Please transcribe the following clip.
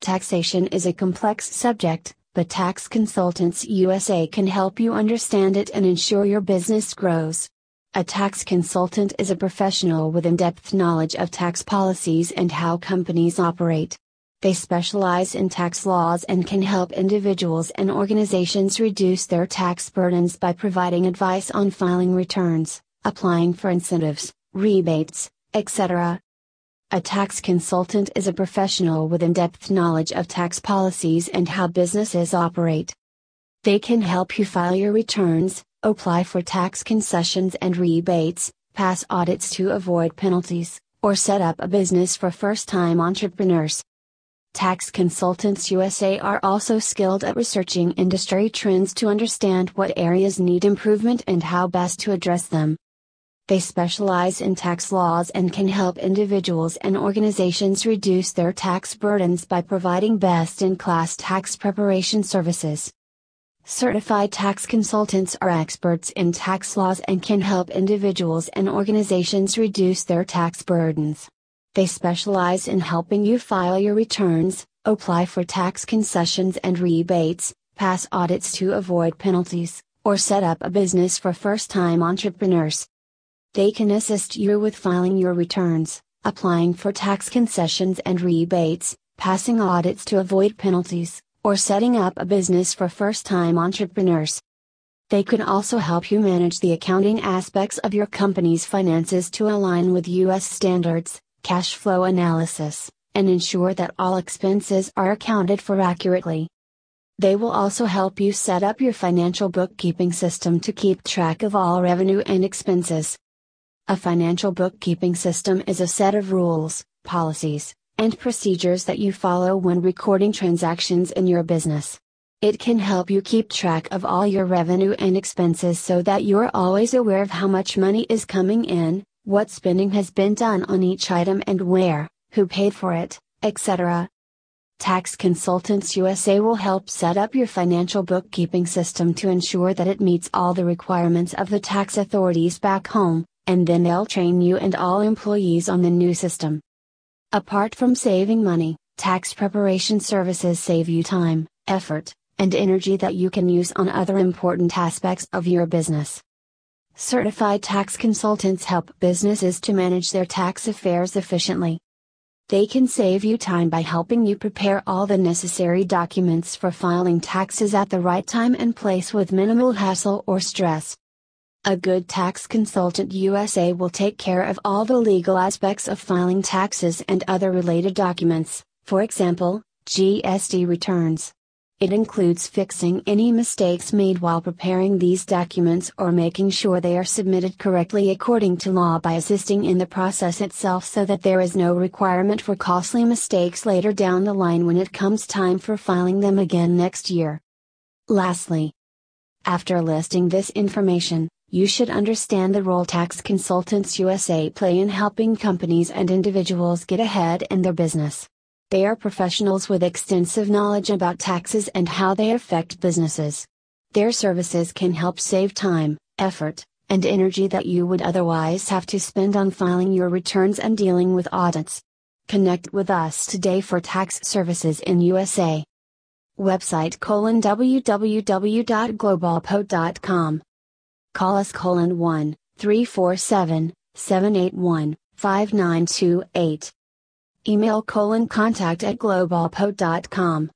Taxation is a complex subject, but Tax Consultants USA can help you understand it and ensure your business grows. A tax consultant is a professional with in depth knowledge of tax policies and how companies operate. They specialize in tax laws and can help individuals and organizations reduce their tax burdens by providing advice on filing returns, applying for incentives, rebates, etc. A tax consultant is a professional with in depth knowledge of tax policies and how businesses operate. They can help you file your returns, apply for tax concessions and rebates, pass audits to avoid penalties, or set up a business for first time entrepreneurs. Tax Consultants USA are also skilled at researching industry trends to understand what areas need improvement and how best to address them. They specialize in tax laws and can help individuals and organizations reduce their tax burdens by providing best in class tax preparation services. Certified tax consultants are experts in tax laws and can help individuals and organizations reduce their tax burdens. They specialize in helping you file your returns, apply for tax concessions and rebates, pass audits to avoid penalties, or set up a business for first time entrepreneurs. They can assist you with filing your returns, applying for tax concessions and rebates, passing audits to avoid penalties, or setting up a business for first time entrepreneurs. They can also help you manage the accounting aspects of your company's finances to align with U.S. standards, cash flow analysis, and ensure that all expenses are accounted for accurately. They will also help you set up your financial bookkeeping system to keep track of all revenue and expenses. A financial bookkeeping system is a set of rules, policies, and procedures that you follow when recording transactions in your business. It can help you keep track of all your revenue and expenses so that you're always aware of how much money is coming in, what spending has been done on each item and where, who paid for it, etc. Tax Consultants USA will help set up your financial bookkeeping system to ensure that it meets all the requirements of the tax authorities back home, and then they'll train you and all employees on the new system. Apart from saving money, tax preparation services save you time, effort, and energy that you can use on other important aspects of your business. Certified tax consultants help businesses to manage their tax affairs efficiently. They can save you time by helping you prepare all the necessary documents for filing taxes at the right time and place with minimal hassle or stress. A good tax consultant USA will take care of all the legal aspects of filing taxes and other related documents, for example, GST returns. It includes fixing any mistakes made while preparing these documents or making sure they are submitted correctly according to law by assisting in the process itself so that there is no requirement for costly mistakes later down the line when it comes time for filing them again next year. Lastly, after listing this information, you should understand the role Tax Consultants USA play in helping companies and individuals get ahead in their business. They are professionals with extensive knowledge about taxes and how they affect businesses. Their services can help save time, effort, and energy that you would otherwise have to spend on filing your returns and dealing with audits. Connect with us today for tax services in USA. Website colon www.globalfpo.com. Call us colon 1 347 781 5928. Email colon contact at globalfpo.com.